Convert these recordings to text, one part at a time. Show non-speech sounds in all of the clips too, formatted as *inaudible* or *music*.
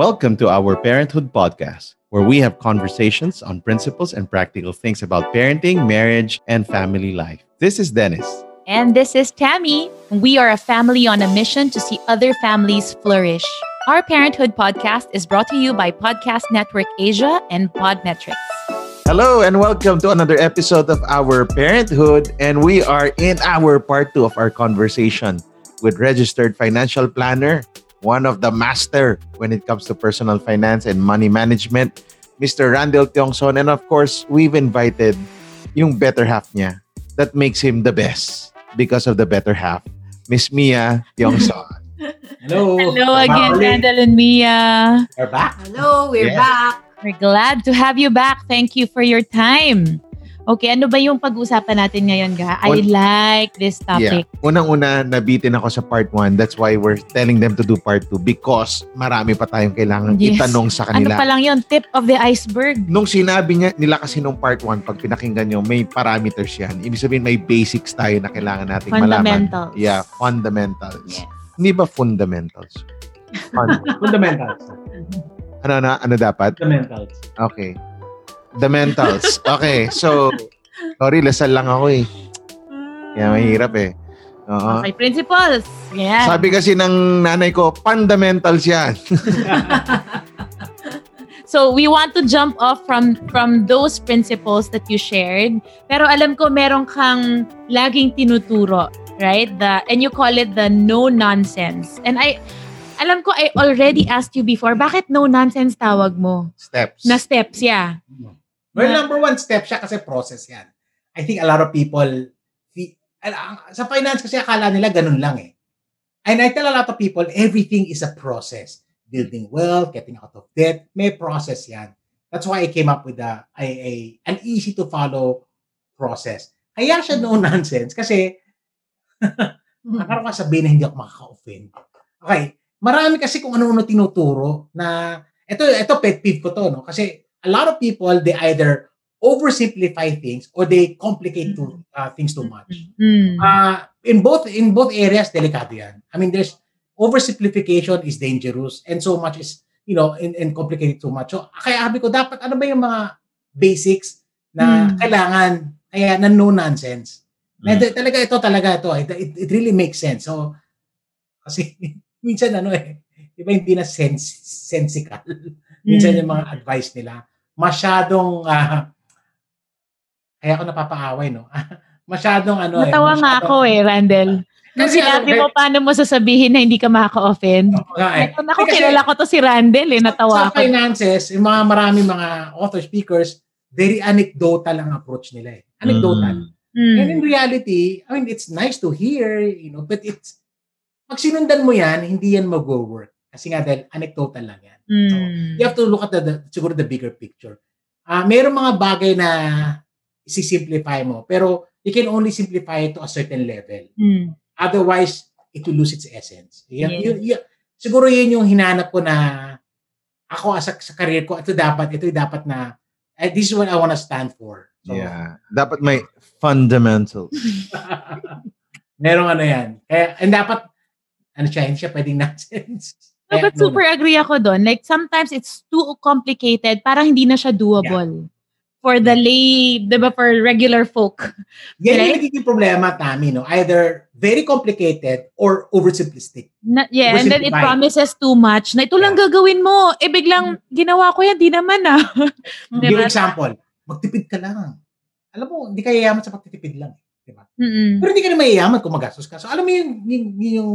Welcome to our Parenthood Podcast, where we have conversations on principles and practical things about parenting, marriage, and family life. This is Dennis. And this is Tammy. We are a family on a mission to see other families flourish. Our Parenthood podcast is brought to you by Podcast Network Asia and Podmetrics. Hello, and welcome to another episode of our Parenthood. And we are in our part two of our conversation with registered financial planner, one of the master when it comes to personal finance and money management, Mr. Randall Tiongson. And of course, we've invited yung better half niya that makes him the best because of the better half, Miss Mia Tiongson. *laughs* Hello. Hello again. Randall and Mia. We're back. Hello, we're Yes. back. We're glad to have you back. Thank you for your time. Okay, ano ba yung pag-usapan natin ngayon, ga? I Un- like this Yeah. topic. Unang-una, nabitin ako sa part 1. That's why we're telling them to do part 2 because marami pa tayong kailangan Yes. itanong sa Ano kanila. pa lang yun? Tip of the iceberg. Nung sinabi niya, nila kasi nung part 1, pag pinakinggan nyo, may parameters yan. Ibig sabihin, may basics tayo na kailangan nating malaman. Fundamentals. Yeah, fundamentals. Yes. Hindi ba fundamentals? Fun. *laughs* Fundamentals. ano na? Ano dapat? Fundamentals. Okay. The mentals. Okay, so, sorry, lasal lang ako eh. Kaya mahirap eh. Oo. Okay, principles. Yeah. Sabi kasi ng nanay ko, fundamentals yan. *laughs* So we want to jump off from from those principles that you shared. Pero alam ko meron kang laging tinuturo, right? The and you call it the no nonsense. And I alam ko I already asked you before, bakit no nonsense tawag mo? Steps. Na steps, yeah. Well, number one step siya kasi process yan. I think a lot of people, sa finance kasi akala nila ganun lang eh. And I tell a lot of people, everything is a process. Building wealth, getting out of debt, may process yan. That's why I came up with a, a, a an easy to follow process. Kaya siya no *laughs* nonsense kasi *laughs* Akala ko sabihin na hindi ako makaka-offend. Okay. Marami kasi kung ano-ano tinuturo na ito ito pet peeve ko to no kasi a lot of people they either oversimplify things or they complicate to, uh, things too much. Mm. Uh, in both in both areas delikado yan. I mean there's oversimplification is dangerous and so much is you know in, in complicated too much. So kaya sabi ko dapat ano ba yung mga basics na Hmm. kailangan kaya na no nonsense. Na Mm. talaga ito talaga ito. It, it, it really makes sense. So kasi *laughs* minsan ano eh, di ba hindi na sense, sensical. *laughs* minsan Mm. yung mga advice nila masyadong ah, kaya ako napapaaway no. *laughs* masyadong ano Natawa eh. nga ako eh, Randall. Nung Kasi sinabi ano, mo paano mo sasabihin na hindi ka makaka-offend. Oo nga eh. Ako, ako Kasi- kilala ko to si Randall eh, natawa sa ako. finances, yung mga marami mga author speakers, very anecdotal ang approach nila eh. Anecdotal. Mm. And in reality, I mean, it's nice to hear, you know, but it's, pag sinundan mo yan, hindi yan mag-work. Kasi nga dahil anecdotal lang yan. Mm. You have to look at the, the siguro the bigger picture. Ah, mayroong mga bagay na isi-simplify mo, pero you can only simplify it to a certain level. Mm. Otherwise, it will lose its essence. Yan, Yes. yun, yun- siguro yun yung hinanap ko na ako as a, sa career ko, ito dapat, ito dapat na, eh, this is what I want to stand for. So, Yeah. Dapat may fundamentals. *laughs* merong ano yan. Kaya, and dapat, ano siya, hindi siya pwedeng nonsense. No, but super agree ako doon. Like, sometimes it's too complicated. Parang hindi na siya doable. For the lay, di ba, for regular folk. Yan yung Right? nagiging problema, Tami, no? Either very complicated or oversimplistic. Na, yeah, and then it promises too much na ito lang gagawin mo. Eh, biglang ginawa ko yan, di naman ah. *laughs* Give diba? example, magtipid ka lang. Alam mo, hindi ka yayaman sa pagtitipid lang. Di ba? Mm-mm. Pero hindi ka na mayayaman kung magastos ka. So alam mo yung, yung, yung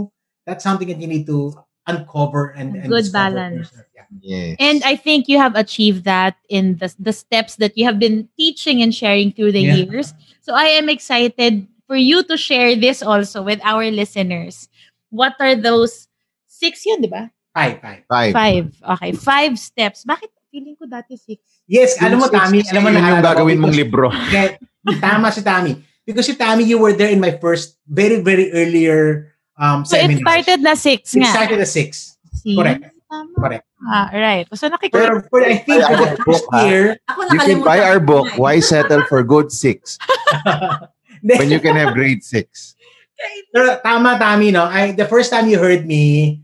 that's something that you need to uncover and, and Good balance. Yeah. Yes. And I think you have achieved that in the, the steps that you have been teaching and sharing through the Yeah. years. So I am excited for you to share this also with our listeners. What are those six yun, di ba? Five, five. Five. Five. Okay, five steps. Bakit feeling ko dati six? Yes, alam mo, Tami, alam mo Yun yung gagawin mong libro. *laughs* Kaya, tama si Tami. Because si Tami, you were there in my first, very, very earlier um, So it seminars. started na six It nga. started at six. Correct. Tama. Correct. Ah, right. So nakikita. Pero for, I think for the Book, first year, Ako You can buy our book, ko na. Why Settle for Good Six, *laughs* when you can have grade six. Pero tama, Tami, no? I, the first time you heard me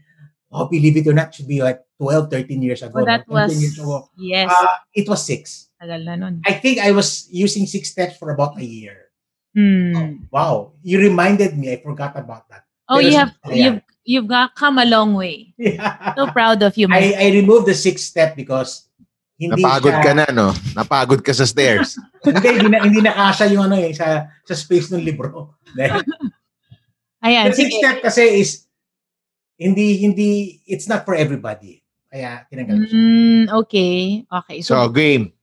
oh, believe it or not, should be like 12, 13 years ago. Oh, that no? was, years ago. yes, Uh, it was six. tagal na nun. I think I was using six steps for about a year. Hmm. Wow, you reminded me. I forgot about that. Oh, Pero you have, you've, you've got come a long way. Yeah. So proud of you, my I, I removed the sixth step because hindi Napagod siya, ka na, no? Napagod ka sa stairs. *laughs* hindi, hindi, na, hindi nakasya yung ano eh, sa, sa space ng libro. *laughs* Ayan, the sixth sige. step kasi is, hindi, hindi, it's not for everybody. Kaya, tinanggal ko siya. Mm, okay. Okay. So, So, game.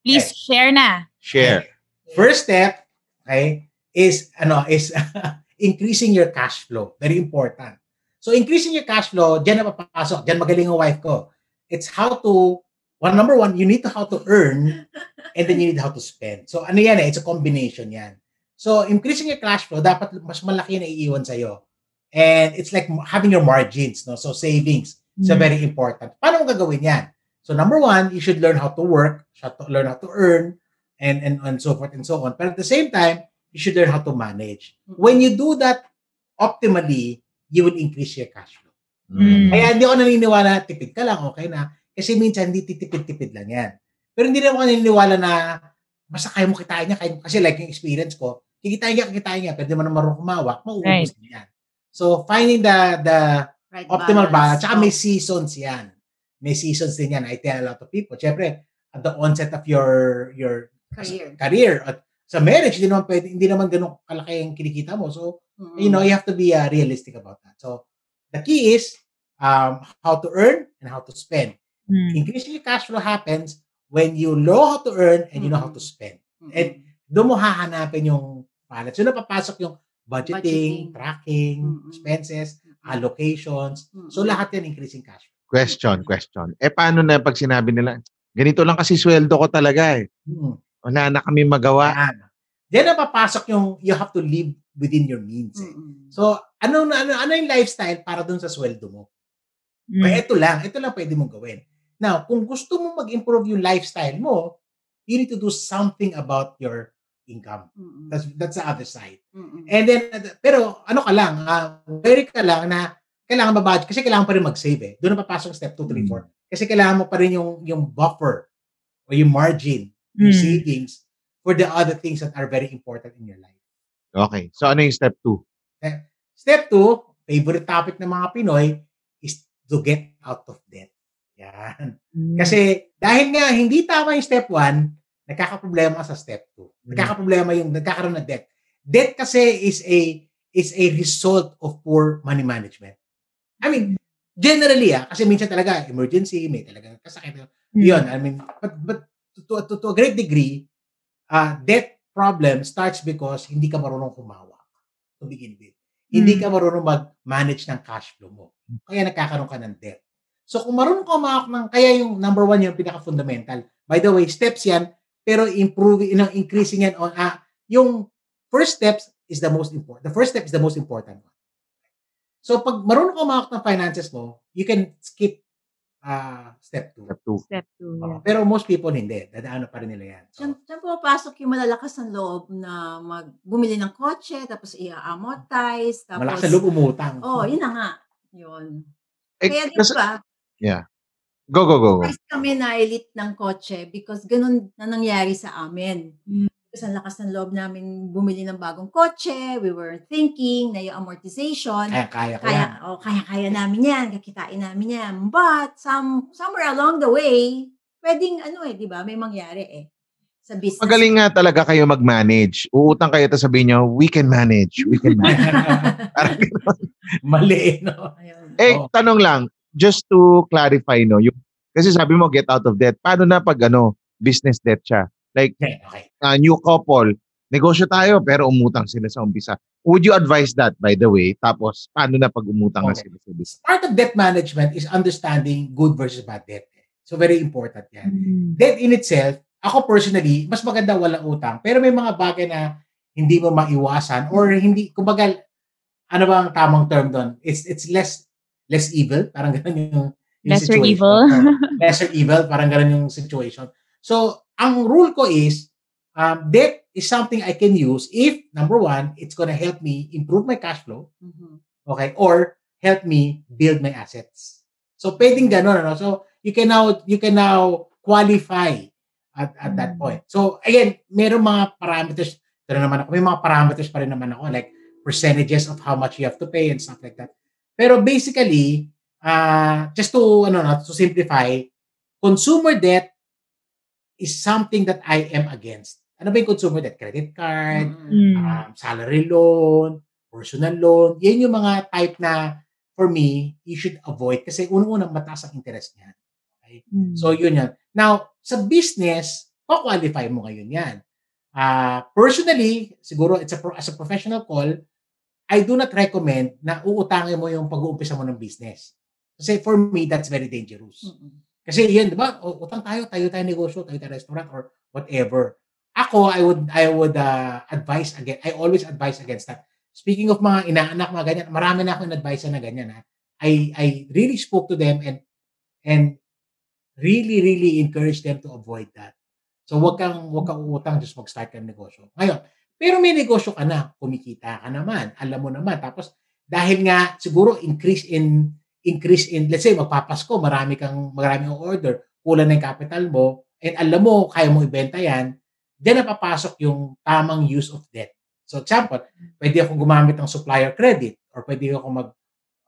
please share na. Share. First step, okay, is, ano, is *laughs* increasing your cash flow. Very important. So, increasing your cash flow, dyan na papasok. Dyan magaling ang wife ko. It's how to, one, number one, you need to how to earn and then you need how to spend. So, ano yan eh, it's a combination yan. So, increasing your cash flow, dapat mas malaki na iiwan sa'yo. And it's like having your margins, no? So, savings. So, Mm. very important. Paano mo gagawin yan? So, number one, you should learn how to work, learn how to earn, and, and, and so forth and so on. But at the same time, you should learn how to manage. When you do that optimally, you will increase your cash flow. Mm. Kaya hindi ako naniniwala na tipid ka lang, okay na. Kasi minsan hindi titipid-tipid lang yan. Pero hindi rin ako naniniwala na basta kaya mo kitain niya. Kaya, kasi like yung experience ko, kikitain niya, kikitain niya, pero di mo na marunong kumawak, mauubos din yan. So, finding the the Right optimal balance. Tsaka may Oh. seasons yan. May seasons din yan. I tell a lot of people. Siyempre, at the onset of your your Career. career at sa marriage, hindi naman pwede, hindi naman ganun kalaki ang kinikita mo. So, Mm. you know, you have to be uh, realistic about that. So, the key is um, how to earn and how to spend. Mm. Increasing your cash flow happens when you know how to earn and you know how to spend. Mm-mm. And doon mo hahanapin yung balance. So, napapasok yung budgeting, Budgeting. tracking, Mm-mm. expenses, allocations. So, Mm-mm. lahat yan increasing cash flow. Question, question. Eh, paano na pag sinabi nila, ganito lang kasi sweldo ko talaga eh. Mm. Wala na kami magawa. Yan. Diyan na papasok yung you have to live within your means. Eh. Mm-mm. So, ano, ano, ano yung lifestyle para dun sa sweldo mo? Mm. Kaya ito lang, ito lang pwede mong gawin. Now, kung gusto mo mag-improve yung lifestyle mo, you need to do something about your income. Mm-mm. That's that's the other side. Mm-mm. And then, pero ano ka lang, uh, very ka lang na kailangan mabudget kasi kailangan pa rin mag-save eh. Doon na papasok step 2, 3, 4. Kasi kailangan mo pa rin yung, yung buffer o yung margin, Mm. savings for the other things that are very important in your life. Okay. So, ano yung step 2? Step 2, favorite topic ng mga Pinoy is to get out of debt. Yan. Mm. Kasi dahil nga hindi tama yung step 1, nagkakaproblema sa step 2. Nagkakaproblema yung nagkakaroon ng debt. Debt kasi is a is a result of poor money management. I mean, generally ah, kasi minsan talaga emergency, may talaga kasakit. Mm. Yun, I mean, but, but to, to, to a great degree, uh, debt problem starts because hindi ka marunong kumawak to begin with. Hindi Mm. ka marunong mag-manage ng cash flow mo. Kaya nagkakaroon ka ng debt. So kung marunong ka kumawak ng, kaya yung number one yung pinaka-fundamental. By the way, steps yan, pero improving, you know, increasing yan on, ah, yung first steps is the most important. The first step is the most important one. So pag marunong ka kumawak ng finances mo, you can skip uh, step two. Step 2. Step 2. Oo. Pero most people hindi. Dadaanan pa rin nila yan. So, Diyan, diyan pumapasok yung malalakas ng loob na mag, bumili ng kotse, tapos i-amortize, tapos... malakas sa loob umutang. Oh, yun na nga. Yun. Eh, Kaya di ba, go, go, go, go. surprised kami na elite ng kotse because ganun na nangyari sa amin. Mm. Kasi ang lakas ng loob namin bumili ng bagong kotse, we were thinking na yung amortization, Kaya, kaya ko yan. kaya, oh, kaya-kaya namin yan, kakitain namin yan. But, some, somewhere along the way, pwedeng ano eh, di ba, may mangyari eh. Sa business. Magaling nga talaga kayo mag-manage. Uutang kayo, tapos sabihin nyo, we can manage. We can manage. *laughs* Parang. Mali, no? Ayun. eh, Oo. tanong lang, just to clarify, no, yung, kasi sabi mo, get out of debt. Paano na pag, ano, business debt siya? Like, Okay, okay. uh, new couple, negosyo tayo, pero umutang sila sa umpisa. Would you advise that, by the way? Tapos, paano na pag umutang na Okay. sila sa business? Part of debt management is understanding good versus bad debt. So, very important yan. Mm. Debt in itself, ako personally, mas maganda walang utang. Pero may mga bagay na hindi mo maiwasan or hindi, kumbaga, ano ba ang tamang term doon? It's it's less less evil, parang ganun yung, yung Lesser situation. evil. *laughs* Lesser evil, parang ganun yung situation. So, ang rule ko is, um, debt is something I can use if, number one, it's gonna help me improve my cash flow, Mhm. okay, or help me build my assets. So pwedeng ganun ano. So you can now you can now qualify at at that Mm. point. So again, meron mga parameters na naman ako. May mga parameters pa rin naman ako like percentages of how much you have to pay and stuff like that. Pero basically, uh, just to ano to simplify, consumer debt is something that I am against. Ano ba yung consumer debt? Credit card, Mm. um, salary loan, personal loan. Yan yung mga type na for me, you should avoid kasi unang-unang mataas ang interest niyan. Okay? Mm. So yun yan. Now, sa business, qualify mo ngayon yan. Uh, personally, siguro it's a pro- as a professional call, I do not recommend na uutangin mo yung pag-uumpisa mo ng business. Kasi for me, that's very dangerous. Mm-mm. Kasi yan, di ba? Utang tayo, tayo tayo negosyo, tayo tayo restaurant or whatever. Ako, I would I would uh, advise again. I always advise against that. Speaking of mga inaanak, mga ganyan, marami na akong advice na ganyan. Ha? I I really spoke to them and and really really encourage them to avoid that. So wag kang wag kang uutang just mag-start ka ng negosyo. Ngayon, pero may negosyo ka na, kumikita ka naman, alam mo naman. Tapos dahil nga siguro increase in increase in let's say magpapasko, marami kang marami kang order, kulang na yung capital mo, and alam mo kaya mo ibenta yan, diyan napapasok yung tamang use of debt. So example, pwede akong gumamit ng supplier credit or pwede ako mag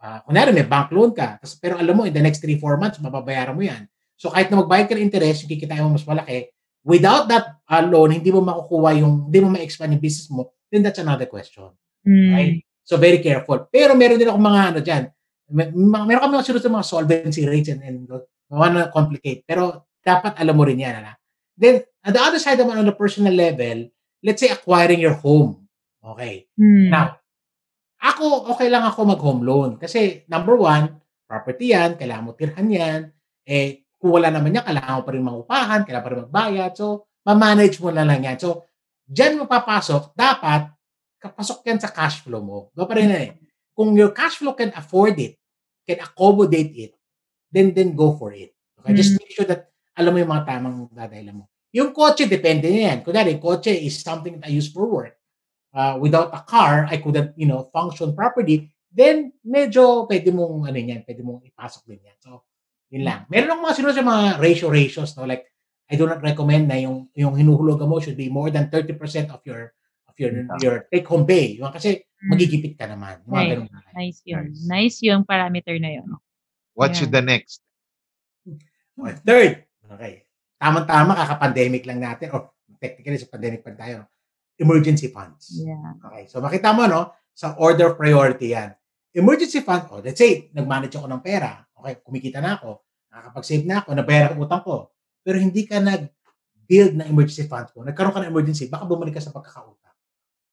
uh, kunwari may bank loan ka, tas, pero alam mo in the next 3-4 months mababayaran mo yan. So kahit na magbayad ka ng interest, yung kikitain mo mas malaki, without that uh, loan, hindi mo makukuha yung, hindi mo ma-expand yung business mo, then that's another question. Mm. Right? So very careful. Pero meron din ako mga ano dyan, mga- meron kami mga sinunod mga solvency rates and, and wanna complicate. Pero dapat alam mo rin yan. Ala. Then, on the other side naman, on the personal level, let's say acquiring your home. Okay. Mm. Now, ako, okay lang ako mag-home loan. Kasi, number one, property yan, kailangan mo tirhan yan. Eh, kung wala naman yan, kailangan mo pa rin mangupahan, kailangan pa rin magbayad. So, ma-manage mo na lang yan. So, dyan mo papasok, dapat, kapasok yan sa cash flow mo. Ba pa rin na eh. Kung your cash flow can afford it, can accommodate it, then then go for it. Okay? Just make sure that alam mo yung mga tamang dadahilan mo. Yung kotse, depende na yan. Kunwari, kotse is something that I use for work. Uh, without a car, I couldn't, you know, function properly. Then, medyo pwede mong, ano yan, pwede mong ipasok din yan. So, yun lang. Meron akong mga sinunod sa mga ratio ratios, no? Like, I do not recommend na yung, yung hinuhulugan mo should be more than 30% of your of your your take home pay. Yung kasi magigipit ka naman. Yung mga Right. ganun. Nice yun. Nice. Nice yung parameter na yun. What's Yeah. the next? Okay, Third, okay. Tama-tama, kaka-pandemic lang natin. Or technically, sa pandemic pa tayo. no? Emergency funds. Yeah. Okay, so makita mo, no? Sa order of priority yan. Emergency fund, oh, let's say, nag-manage ako ng pera. Okay, kumikita na ako. Nakakapag-save na ako. Nabayaran ko utang ko. Pero hindi ka nag-build ng emergency funds mo. Nagkaroon ka ng emergency, baka bumalik ka sa pagkakautang.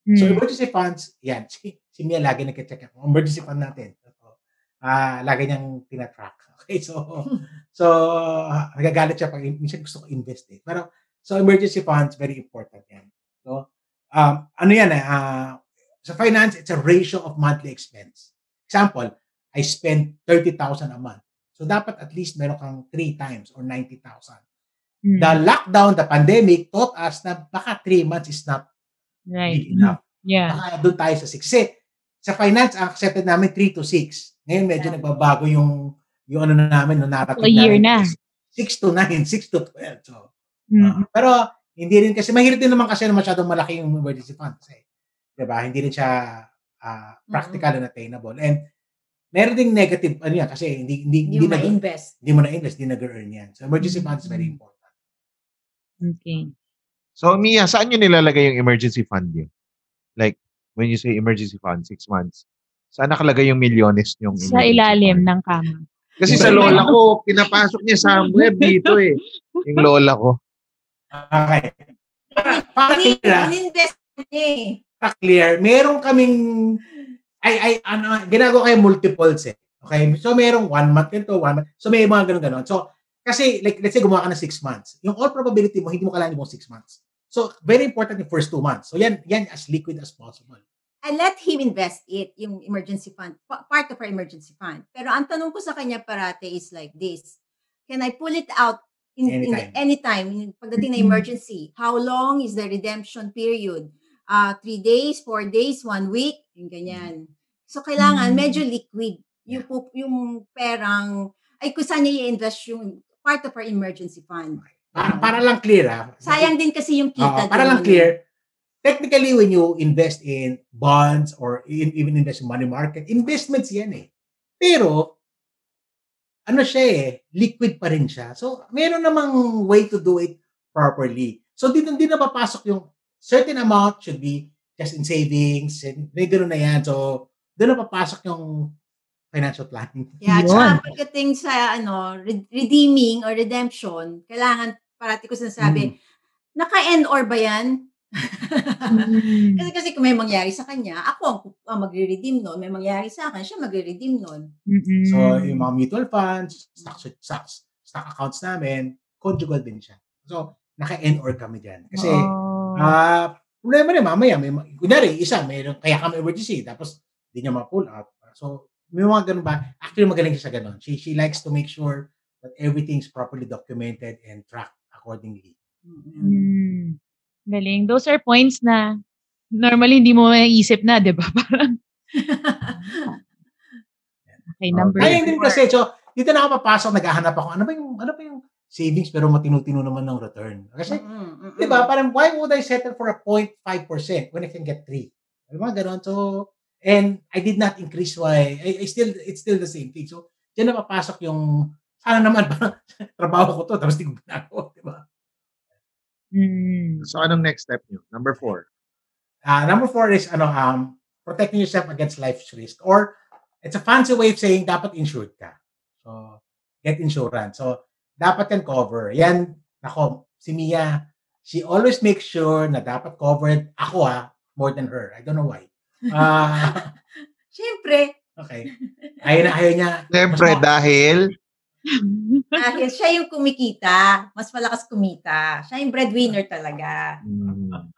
So, Mm. emergency funds, yan. Si, si Mia lagi nag-check ako. Emergency fund natin. So, ah lagi niyang tinatrack. *laughs* Okay, so, so, ah, nagagalit siya pag minsan gusto ko invest eh. Pero, so, emergency funds, very important yan. So, um, ano yan eh, ah, sa finance, it's a ratio of monthly expense. Example, I spend 30,000 a month. So, dapat at least meron kang 3 times or 90,000. Mm. The lockdown, the pandemic taught us na baka 3 months is not Right. big enough Yeah. baka doon tayo sa 6. Kasi sa finance, ang accepted namin 3 to 6. Ngayon medyo Yeah. nagbabago yung yung ano na namin, no, narrative So, a year namin. na. 6 to 9, 6 *laughs* to 12. So, Mm. ah, pero hindi rin kasi, mahirap din naman kasi na masyadong malaki yung emergency fund. Kasi, di ba, hindi rin siya ah, practical and attainable. And meron ding negative, ano yan, kasi hindi, hindi, Hindi hindi, mo ma-invest. hindi mo na-invest, hindi nag-earn yan. So, emergency fund is very important. Okay. So, Mia, saan nyo nilalagay yung emergency fund nyo? Like, when you say emergency fund, six months, saan nakalagay yung milyones yung Sa ilalim ng kama. Kasi sa lola ko, pinapasok niya somewhere *laughs* dito eh. Yung lola ko. Okay. Para, para clear, niya eh. para clear, meron kaming ay ay ano ginagawa kayo multiples eh. Okay? So merong one month nito, one month. So may mga ganun ganon. So kasi like let's say gumawa ka ng six months. Yung all probability mo hindi mo kailangan yung six months. So very important yung first two months. So yan yan as liquid as possible. I let him invest it, yung emergency fund, pa- part of our emergency fund. Pero ang tanong ko sa kanya parate is like this. Can I pull it out in, in Anytime. anytime, in, pagdating na Mhm. emergency? How long is the redemption period? Uh, three days, four days, one week, yung ganyan. So, kailangan Mhm. medyo liquid Yung, yung perang, ay kung saan niya i-invest yung part of our emergency fund. Para, para lang clear ah. Sayang din kasi yung kita. para din. lang clear, technically when you invest in bonds or in, even invest in money market, investments yan eh. Pero, ano siya eh, liquid pa rin siya. So, meron namang way to do it properly. So, dito hindi na papasok yung certain amount should be just in savings, may gano'n na yan. So, doon na papasok yung financial planning. *laughs* Yeah, Yun. tsaka pagdating sa ano, re- redeeming or redemption, kailangan parati ko sinasabi, Mm. naka-N-or ba yan? Mm. *laughs* Kasi kasi kung may mangyari sa kanya, ako ang, ang magre-redeem nun. May mangyari sa akin, siya magre-redeem nun. Mm-mm. So, yung mga mutual funds, stocks, stocks, stock accounts namin, conjugal din siya. So, naka-N or kami dyan. Kasi, Oh. ah, problema rin, mamaya, may, ma- kunyari, isa, mayroon, kaya kami emergency, tapos, di niya ma-pull out. So, may mga ganun ba? Actually, magaling siya sa ganun. She, she likes to make sure that everything's properly documented and tracked accordingly. Mm. Galing. Those are points na normally hindi mo maiisip na, di ba? *laughs* Parang, okay, number din four. kasi, so, dito na ako papasok, naghahanap ako, ano ba yung, ano ba yung savings pero matinutino naman ng return? Kasi, Mm-mm, mm-mm. Di ba? Parang, why would I settle for a 0.5% when I can get 3? Alam mo, ganun. So, and I did not increase why, I, I still, it's still the same thing. So, dyan na papasok yung, sana naman, *laughs* trabaho ko to, tapos di ko ginagawa, di ba? Mm. So, anong next step nyo? Number four. Uh, number four is, ano, um, protecting yourself against life's risk. Or, it's a fancy way of saying, dapat insured ka. So, get insurance. So, dapat yan cover. Yan, nako, si Mia, she always makes sure na dapat covered ako ah, more than her. I don't know why. Ah, Siyempre, okay. Ayaw na ayaw niya. Siyempre, Mas ma- dahil dahil siya yung kumikita, mas malakas kumita. Siya yung breadwinner talaga. Hmm.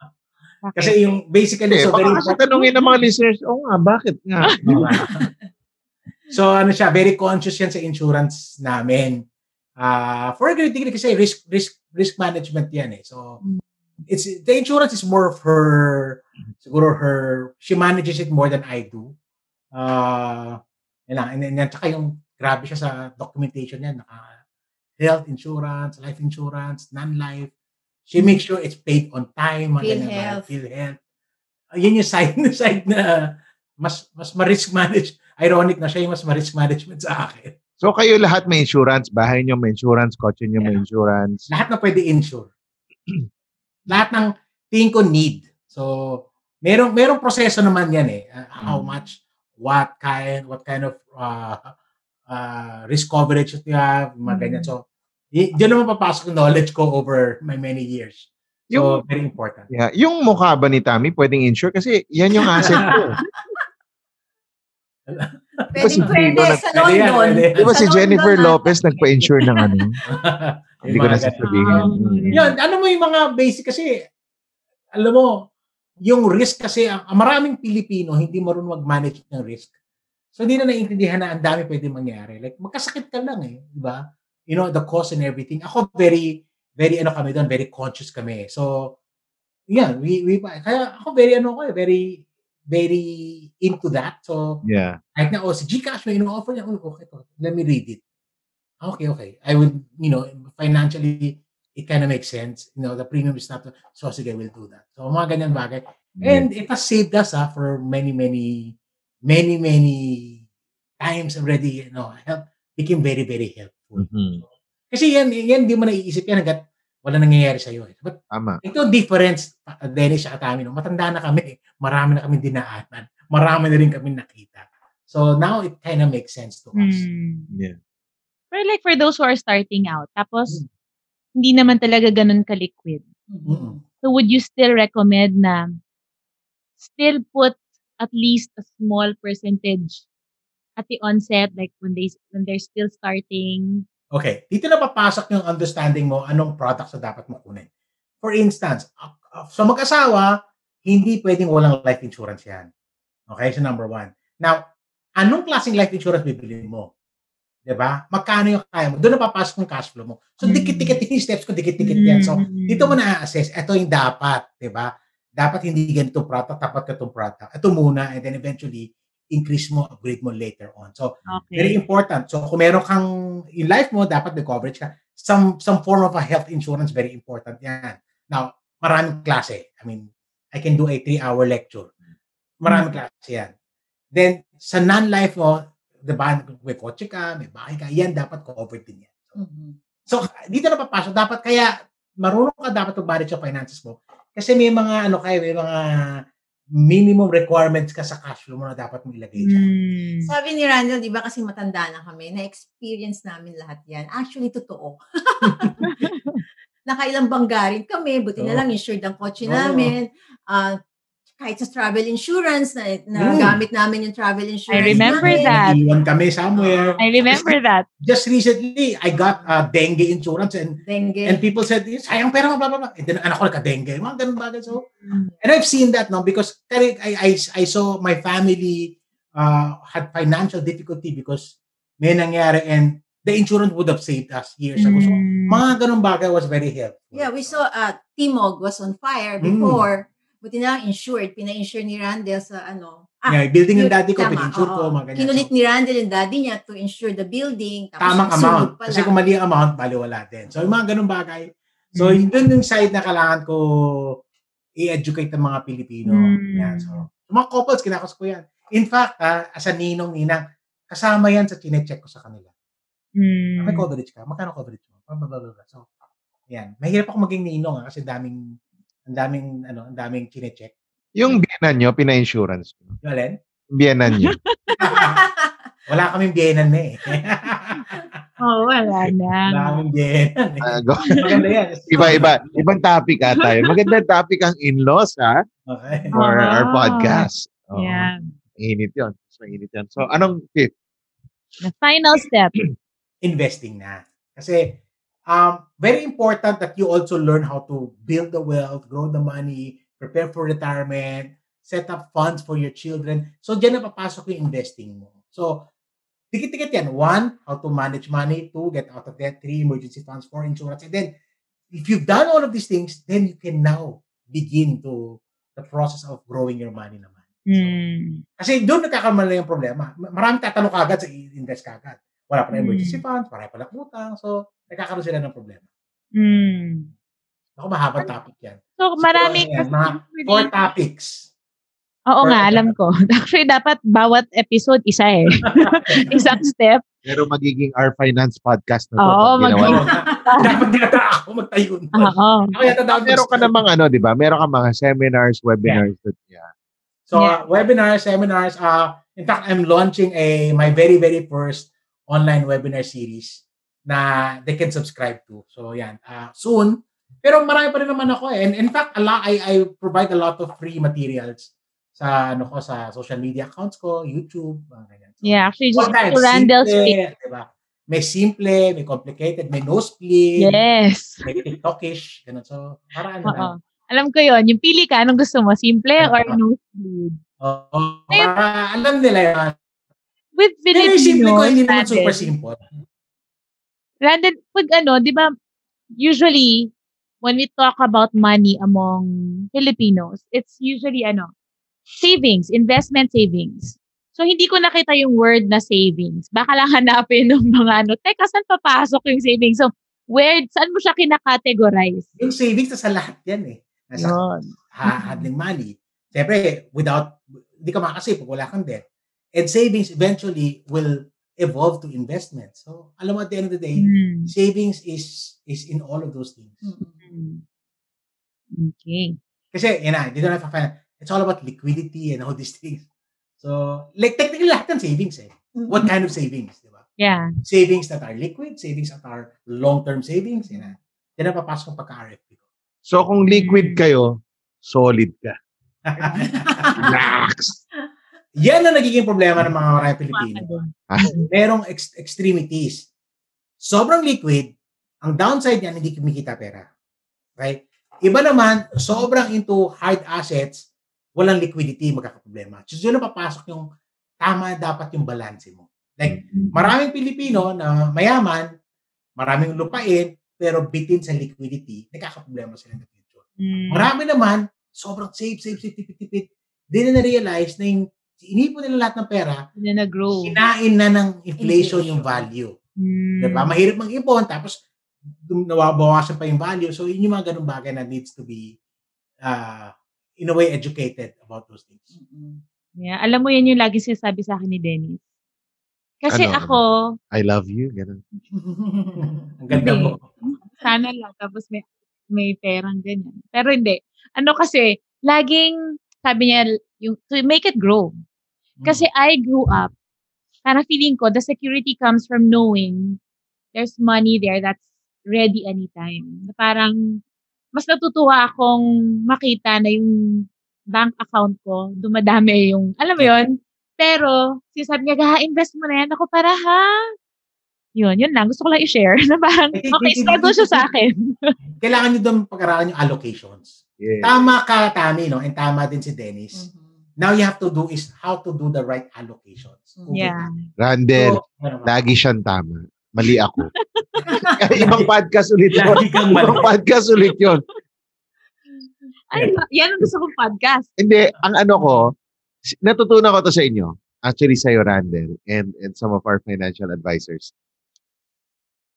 Kasi yung basically, Eh, so very baka kasi tanungin ng mga listeners, oh nga, bakit nga? *laughs* so ano siya, very conscious yan sa insurance namin. Uh, for a great degree kasi risk risk risk management yan eh. So it's the insurance is more of her siguro her she manages it more than I do. Uh, yan lang. And then yan, tsaka yung grabe siya sa documentation niya. Naka health insurance, life insurance, non-life. She makes sure it's paid on time. ganyan ba, PhilHealth. PhilHealth. Uh, yun yung *laughs* side na side na mas mas ma-risk manage. Ironic na siya yung mas ma-risk management sa akin. So, kayo lahat may insurance. Bahay nyo may insurance. Kotse may Yeah. insurance. Lahat na pwede insure. *clears throat* lahat ng tingin ko need. So, merong merong proseso naman yan eh. Uh, how Mm. much, what kind, what kind of uh, uh, risk coverage you have, mga Mm. ganyan. So, y- diyan naman papasok yung knowledge ko over my many years. So, Yung- very important. Yeah. Yung mukha ba ni Tammy pwedeng insure? Kasi yan yung asset ko. *laughs* Pwede, si pwede, sa London. Di ba si Jennifer London, Lopez nagpa-insure ng ano? *laughs* Hindi ko na sasabihin. Um, Mm. Yun, ano mo yung mga basic kasi, alam mo, yung risk kasi, ang, ang maraming Pilipino hindi marunong mag-manage ng risk. So, hindi na naiintindihan na ang dami pwede mangyari. Like, magkasakit ka lang eh, di ba? You know, the cost and everything. Ako, very, very, ano kami doon, very conscious kami. So, yeah, we, we, kaya ako very, ano ko eh, very, very into that. So, Yeah. kahit na, oh, si Gcash may ino-offer niya, oh, okay to, let me read it. Okay, okay. I would, you know, financially, it kind of makes sense. You know, the premium is not, so sige, we'll do that. So, mga ganyan bagay. And it has saved us ah, for many, many, many, many times already, you know, help, became very, very helpful. Mhm. Kasi yan, yan, di mo naiisip yan hanggat wala nangyayari sa'yo. Eh. But Tama. ito difference, uh, Dennis at kami, no? matanda na kami, *laughs* marami na kami dinaanan, marami na rin kami nakita. So now it kind of makes sense to us. Mm. Yeah. Pero like for those who are starting out, tapos Mm. Hindi naman talaga ganun ka-liquid. Mm-mm. So would you still recommend na still put at least a small percentage at the onset, like when they when they're still starting? Okay, dito na papasok yung understanding mo anong products na dapat mo kunin. For instance, sa mag-asawa, hindi pwedeng walang life insurance yan. Okay, so number one. Now, anong klaseng life insurance bibili mo? 'Di ba? Magkano yung kaya mo? Doon na papasok yung cash flow mo. So, Mm. dikit-dikit yung steps ko, dikit-dikit yan. So, Mm. dito mo na-assess, ito yung dapat, 'di ba? Dapat hindi ganito product, dapat itong product. Ito muna, and then eventually, increase mo, upgrade mo later on. So, Okay. very important. So, kung meron kang in life mo, dapat may coverage ka. Some some form of a health insurance, very important yan. Now, maraming klase. I mean, I can do a three-hour lecture. Maraming klase yan. Then, sa non-life mo, diba, may kotse ka, may bahay ka, yan dapat covered din yan. Mhm. So, dito na papasok. Dapat kaya, marunong ka dapat mag-manage yung finances mo. Kasi may mga, ano kayo, may mga minimum requirements ka sa cash flow mo na dapat mo ilagay dyan. Mm. Sabi ni Randall, di ba kasi matanda na kami, na-experience namin lahat yan. Actually, totoo. *laughs* Nakailang banggarin kami, buti na Oo. lang insured ang kotse Oo. namin. Ah, kahit sa travel insurance, na, na Mm. gamit namin yung travel insurance I remember namin. that. Iwan kami somewhere. I remember that. Just recently, I got uh, dengue insurance and Dengue. and people said, sayang pera mo, blah, blah, blah. And then anak ko nagka-dengue. Mga ganun bagay. So, and I've seen that no because kaya I, I, I saw my family uh, had financial difficulty because may nangyari and the insurance would have saved us years ago. So, Mm. mga ganun bagay was very helpful. Yeah, we saw uh, Timog was on fire Mm. Buti na lang insured. Pina-insure ni Randall sa ano. Yeah, building ng yun, daddy ko, oo. ko, mga ganyan. Kinulit ni Randall yung daddy niya to insure the building. Tapos tamang amount. pala. Kasi kung mali ang amount, baliwala din. So, yung mga ganun bagay. So, Mm. yun yung side na kailangan ko i-educate ng mga Pilipino. Mm. Yan. So, mga couples, kinakas ko yan. In fact, ah, as a ninong, ninang, kasama yan sa chinecheck ko sa kanila. Mm. May coverage ka? Magkano coverage mo? Blah, blah, blah, blah. So, yan. Mahirap ako maging ninong ah, kasi daming, ang daming, ano, ang daming chinecheck. Yung biyanan nyo, pina-insurance nyo. Yung alin? Biyanan nyo. *laughs* Wala kaming biyenan na eh. *laughs* Oh, wala na. Wala kaming biyenan eh. Ah, go. Maganda yan. *laughs* iba, iba. Ibang topic ata. yun. Magandang topic ang in-laws, ha? Okay. For Ah. our podcast. Oo. Yeah. Init yun. So, init yun. So, anong fifth? The final step. *clears throat* investing na. Kasi um, very important that you also learn how to build the wealth, grow the money, prepare for retirement, set up funds for your children. So, dyan na papasok yung investing mo. So, tikit-tikit yan. One, how to manage money. Two, get out of debt. Three, emergency funds. Four, insurance. And then, if you've done all of these things, then you can now begin to the process of growing your money naman. Mm. Kasi doon nagkakamali yung problema. Ma- Maraming tatanong kagad sa invest kagad. Wala pa na Mm. emergency funds, wala pa na utang. So, nagkakaroon sila ng problema. Mm. Ako, mahabang topic yan. So, Siguro, maraming ayan, mga four topics. Oo four nga, alam ko. *laughs* Actually, dapat bawat episode isa eh. *laughs* Isang step. Pero magiging our finance podcast na to. Oo, pag ginawa mag- nyo. *laughs* Dapat dinata ako magtayo. Oo. Ako yata dapat Meron ka namang ano, di ba? Meron ka mga seminars, webinars. That, yeah. So, Yeah. uh, webinars, seminars. Uh, in fact, I'm launching a my very, very first online webinar series na they can subscribe to. So, yan. Uh, soon. Pero marami pa rin naman ako eh. And in fact, a lot, I, I provide a lot of free materials sa ano ko sa social media accounts ko, YouTube, mga ganyan. So, Yeah, actually, just to Randall's Simple, diba? May simple, may complicated, may no split, Yes. may TikTokish, ganun. So, para ano lang. Alam ko yon Yung pili ka, anong gusto mo? Simple or no speed? Oo, para alam nila yan. With Pero yung simple ko, hindi naman super simple. Randall, pag ano, di ba, usually, when we talk about money among Filipinos, it's usually ano, savings, investment savings. So, hindi ko nakita yung word na savings. Baka lang hanapin ng mga ano, teka, saan papasok yung savings? So, where, saan mo siya kinakategorize? Yung savings sa lahat yan eh. Nasa Yun. ha- handling money. Siyempre, without, hindi ka makakasip pag wala kang debt. And savings eventually will evolve to investment. So, alam mo, at the end of the day, Hmm. savings is is in all of those things. Mm-mm. Hmm. Okay. Kasi, yun na, dito na find it's all about liquidity and all these things. So, like, technically lahat ng savings eh. What kind of savings, di ba? Yeah. Savings that are liquid, savings that are long-term savings, yun na. Yan ang papasok ang pagka-RFP ko. So, kung liquid kayo, solid ka. *laughs* Relax. Yan ang nagiging problema ng mga maraming Pilipino. Baka Merong ex- extremities. Sobrang liquid, ang downside niyan, hindi kumikita pera. Right? Iba naman, sobrang into hard assets, walang liquidity, magkakaproblema. So, yun ang papasok yung tama dapat yung balance mo. Like, maraming Pilipino na mayaman, maraming lupain, pero bitin sa liquidity, nagkakaproblema sila the future. Hmm. Marami naman, sobrang save, save, save, tipid, tipid. Di na na-realize na yung Inipon nila lahat ng pera, Na nag-grow. kinain na ng inflation Inflation. yung value. Mm. Diba? Mahirap mag-ipon, tapos nawabawasan pa yung value. So, yun yung mga ganung bagay na needs to be, uh, in a way, educated about those things. Mm-mm. Yeah, alam mo yan yung lagi sinasabi sa akin ni Dennis. Kasi Ano? ako, I love you. Ganun. *laughs* Ang ganda Hindi. mo. sana lang, tapos may, may perang ganyan. Pero hindi. Ano kasi, laging, sabi niya, yung, to make it grow. Kasi I grew up, parang feeling ko, the security comes from knowing there's money there that's ready anytime. Na Parang, mas natutuwa akong makita na yung bank account ko, dumadami yung, alam mo yun? Pero, sinasabi niya, ga-invest mo na yan. Ako, para ha? Yun, yun lang. Gusto ko lang i-share *laughs* na parang, okay, struggle siya sa akin. Kailangan nyo doon pag-aralan yung allocations. Yeah. Tama ka, Tami, no? And tama din si Dennis. Mhm. Now you have to do is how to do the right allocations. Yeah. Randall, So, ano lagi siyang tama. Mali ako. *laughs* Ibang podcast ulit yun. Ibang podcast ulit yun. Ay, yan ang gusto kong podcast. Hindi, ang ano ko, natutunan ko to sa inyo. Actually, sa'yo, Randall, and, and some of our financial advisors.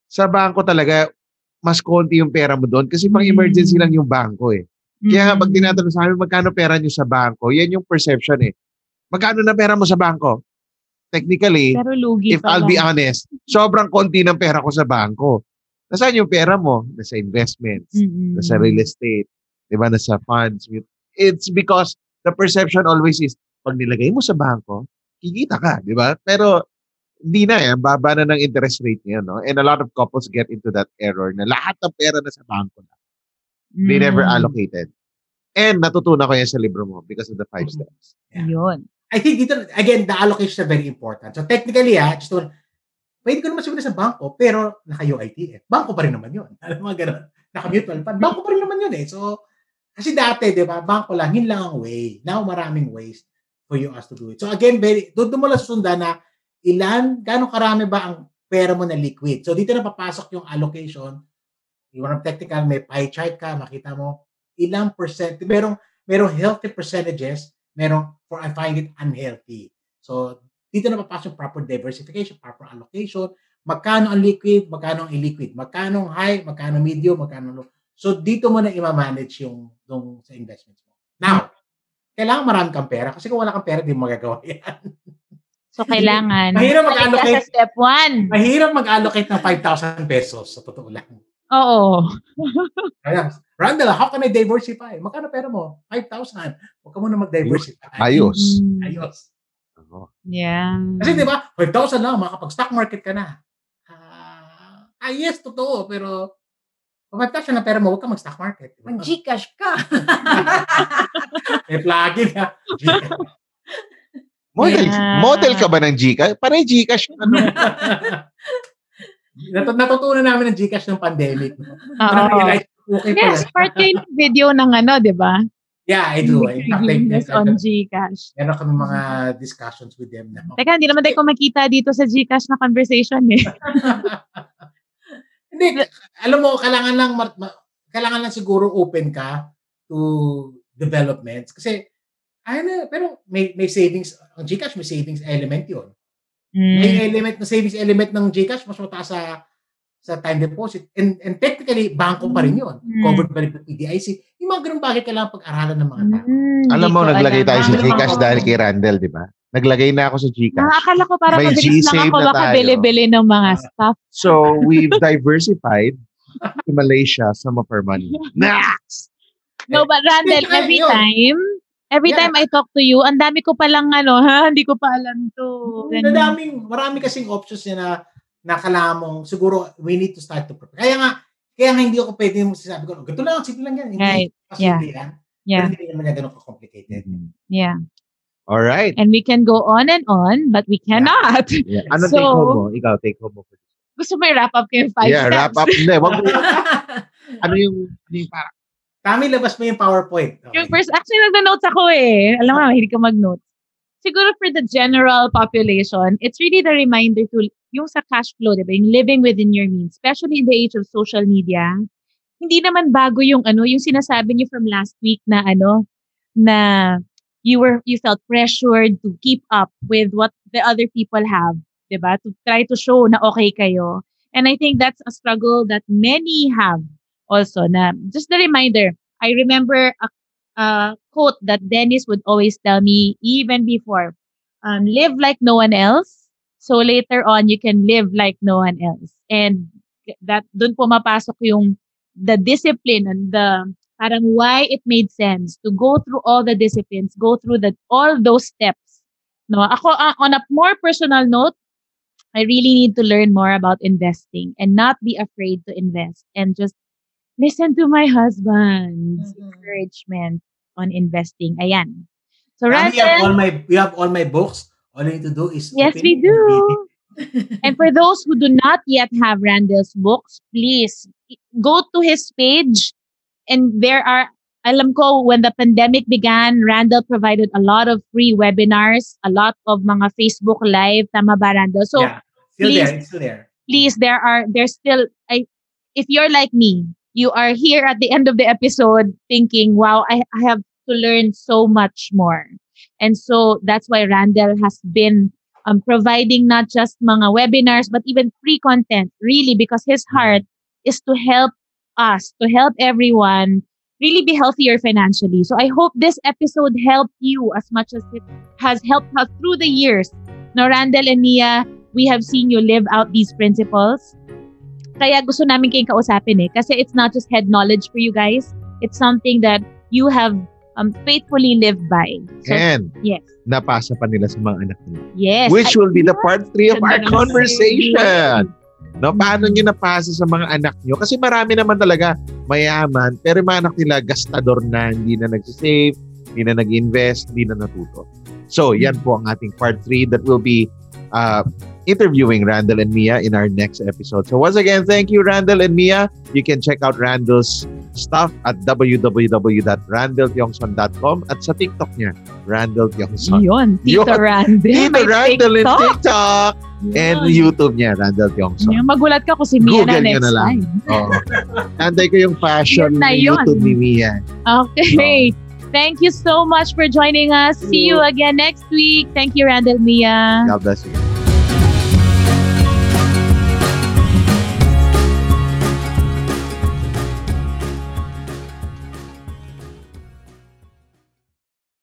Sa bangko talaga, mas konti yung pera mo doon kasi pang emergency Mm. lang yung bangko eh. Kaya nga, pag Mm. tinatanong sa amin, magkano pera nyo sa bangko, yan yung perception eh. Magkano na pera mo sa bangko? Technically, Pero lugi if I'll be honest, sobrang konti ng pera ko sa bangko. Nasaan yung pera mo? Nasa investments, Mm-mm. nasa real estate, di ba? Nasa funds. It's because the perception always is, pag nilagay mo sa bangko, kikita ka, di ba? Pero, hindi na eh. Baba na ng interest rate niya, no? And a lot of couples get into that error na lahat ng pera na sa bangko na. They never Mm. allocated. And natutunan ko yan sa libro mo because of the five steps. Yun. I think dito, again, the allocations are very important. So technically, ah, just to, pwede ko naman sabihin sa bangko, pero naka-UITF. Bangko pa rin naman yun. *laughs* Alam mo, gano'n. Naka-mutual fund. Bangko pa rin naman yun eh. So, kasi dati, di ba, bangko lang, yun lang ang way. Now, maraming ways for you us to do it. So again, very, doon mo lang susundan na ilan, gano'ng karami ba ang pera mo na liquid. So dito na papasok yung allocation. Yung mga technical, may pie chart ka, makita mo ilang percent, merong, merong healthy percentages, merong, for I find it unhealthy. So, dito na papasok proper diversification, proper allocation, magkano ang liquid, magkano ang illiquid, magkano ang high, magkano medium, magkano low. So, dito mo na i-manage yung, yung sa investments mo. Now, kailangan marami kang pera kasi kung wala kang pera, di mo magagawa *laughs* yan. So, kailangan. Mahirap mag-allocate. Sa step one. Mahirap mag-allocate ng 5,000 pesos sa totoo lang. Oo. Kaya, Randall, how can I diversify? Magkano pera mo? 5,000. Huwag ka muna mag-diversify. Ayos. Mm. Ayos. Yeah. Kasi di ba, 5,000 lang, makapag-stock market ka na. Ah, ah, yes, totoo, pero kung 5,000 na pera mo, huwag ka mag-stock market. di ba? Mag-Gcash ka. *laughs* May plugin ka. Model, Yeah. model ka ba ng Gcash? Pare Gcash ano. *laughs* Nat- natutunan namin ng Gcash ng pandemic. *laughs* Oo. Parang realize, okay pala. Yes, part kayo ng video ng ano, di ba? Yeah, I do. Fact, like, Yes, on Gcash. meron kami mga discussions with them na. Teka, hindi naman tayo makita dito sa Gcash na conversation eh. *laughs* Hindi, alam mo, kailangan lang, ma- ma- kailangan lang siguro open ka to developments. Kasi, ayun na, pero may, may savings, ang Gcash may savings element yun. May Mm. element, na savings element ng Gcash, mas mataas sa sa time deposit. And, and technically, bangko pa rin yun. Mm. Covered pa rin ng PDIC. Yung mga ganun bagay kailangan pag-aralan ng mga tao. Mm, Alam mo, naglagay tayo sa Gcash dahil kay Randall, di ba? Naglagay na ako sa Gcash. Nakakala ko parang May mabilis lang ako na tayo. makabili-bili ng mga stuff. So, we've diversified to Malaysia some of our money. *laughs* Next! No, but Randall, every time, every Yeah. time I talk to you, ang dami ko palang ano, ha, *laughs* hindi ko pa alam to. Ganun. Madaming, marami kasing options yan na na kailangan mong, siguro, we need to start to prepare. Kaya nga, kaya nga hindi ako pwede mo sasabi ko, ganito lang, simple lang yan. Hindi Right. kasi Yeah. hindi yan. Yeah, Pero hindi naman yan ganun ka-complicated. yeah. All right. And we can go on and on, but we cannot. Yeah. Ano So- take home mo? Ikaw, take home mo. Gusto mo i-wrap up ko yung five yeah, steps? wrap up. Hindi, wag mo. *laughs* ano yung, ano yung parang, Tami, labas mo yung PowerPoint. Okay. Yung first, actually, nagda-notes ako eh. Alam mo, mahilig ka mag-notes. Siguro for the general population, it's really the reminder to, yung sa cash flow, di ba? Yung living within your means, especially in the age of social media. Hindi naman bago yung ano, yung sinasabi niyo from last week na ano, na you were you felt pressured to keep up with what the other people have, 'di ba? To try to show na okay kayo. And I think that's a struggle that many have also na just a reminder. I remember a, a quote that Dennis would always tell me even before. Um, live like no one else. So later on, you can live like no one else. And that doon pumapasok yung the discipline and the parang why it made sense to go through all the disciplines, go through the all those steps. No, ako uh, on a more personal note, I really need to learn more about investing and not be afraid to invest and just listen to my husband's Mhm. encouragement on investing. Ayan. So Now, we have all my we have all my books. All you need to do is yes we do. *laughs* And for those who do not yet have Randall's books, please go to his page. And there are, alam ko, when the pandemic began, Randall provided a lot of free webinars, a lot of mga Facebook Live. Tama ba, Randall? So yeah, still please- there. It's still there. please, there are, there's still, I, if you're like me, you are here at the end of the episode thinking, wow, I, I have to learn so much more. And so that's why Randall has been um, providing not just mga webinars, but even free content, really, because his heart is to help us, to help everyone really be healthier financially. So I hope this episode helped you as much as it has helped us through the years. No, Randall and Mia, we have seen you live out these principles. Kaya gusto namin kayong kausapin eh. Kasi it's not just head knowledge for you guys. It's something that you have um, faithfully lived by. So, And yes. napasa pa nila sa mga anak nila. Yes. Which I- will be the part 3 of our conversation. No, paano nyo napasa sa mga anak nyo? Kasi marami naman talaga mayaman, pero mga anak nila gastador na, hindi na nagsisave, hindi na nag-invest, hindi na natuto. So, yan po ang ating part 3 that will be uh, interviewing Randall and Mia in our next episode. So once again, thank you, Randall and Mia. You can check out Randall's stuff at www.randalltiongson.com at sa TikTok niya, Randall Tiongson. Yun, Tito Yun. Randall. Tito Randall in TikTok. TikTok and Yun. YouTube niya, Randall Tiongson. Yung Magulat ka kung si Mia Google na next na lang. time. Oo. Antay ko yung fashion Yun na yun. YouTube ni Mia. Okay. Thank you so much for joining us. See you again next week. Thank you, Randall Mia. God bless you.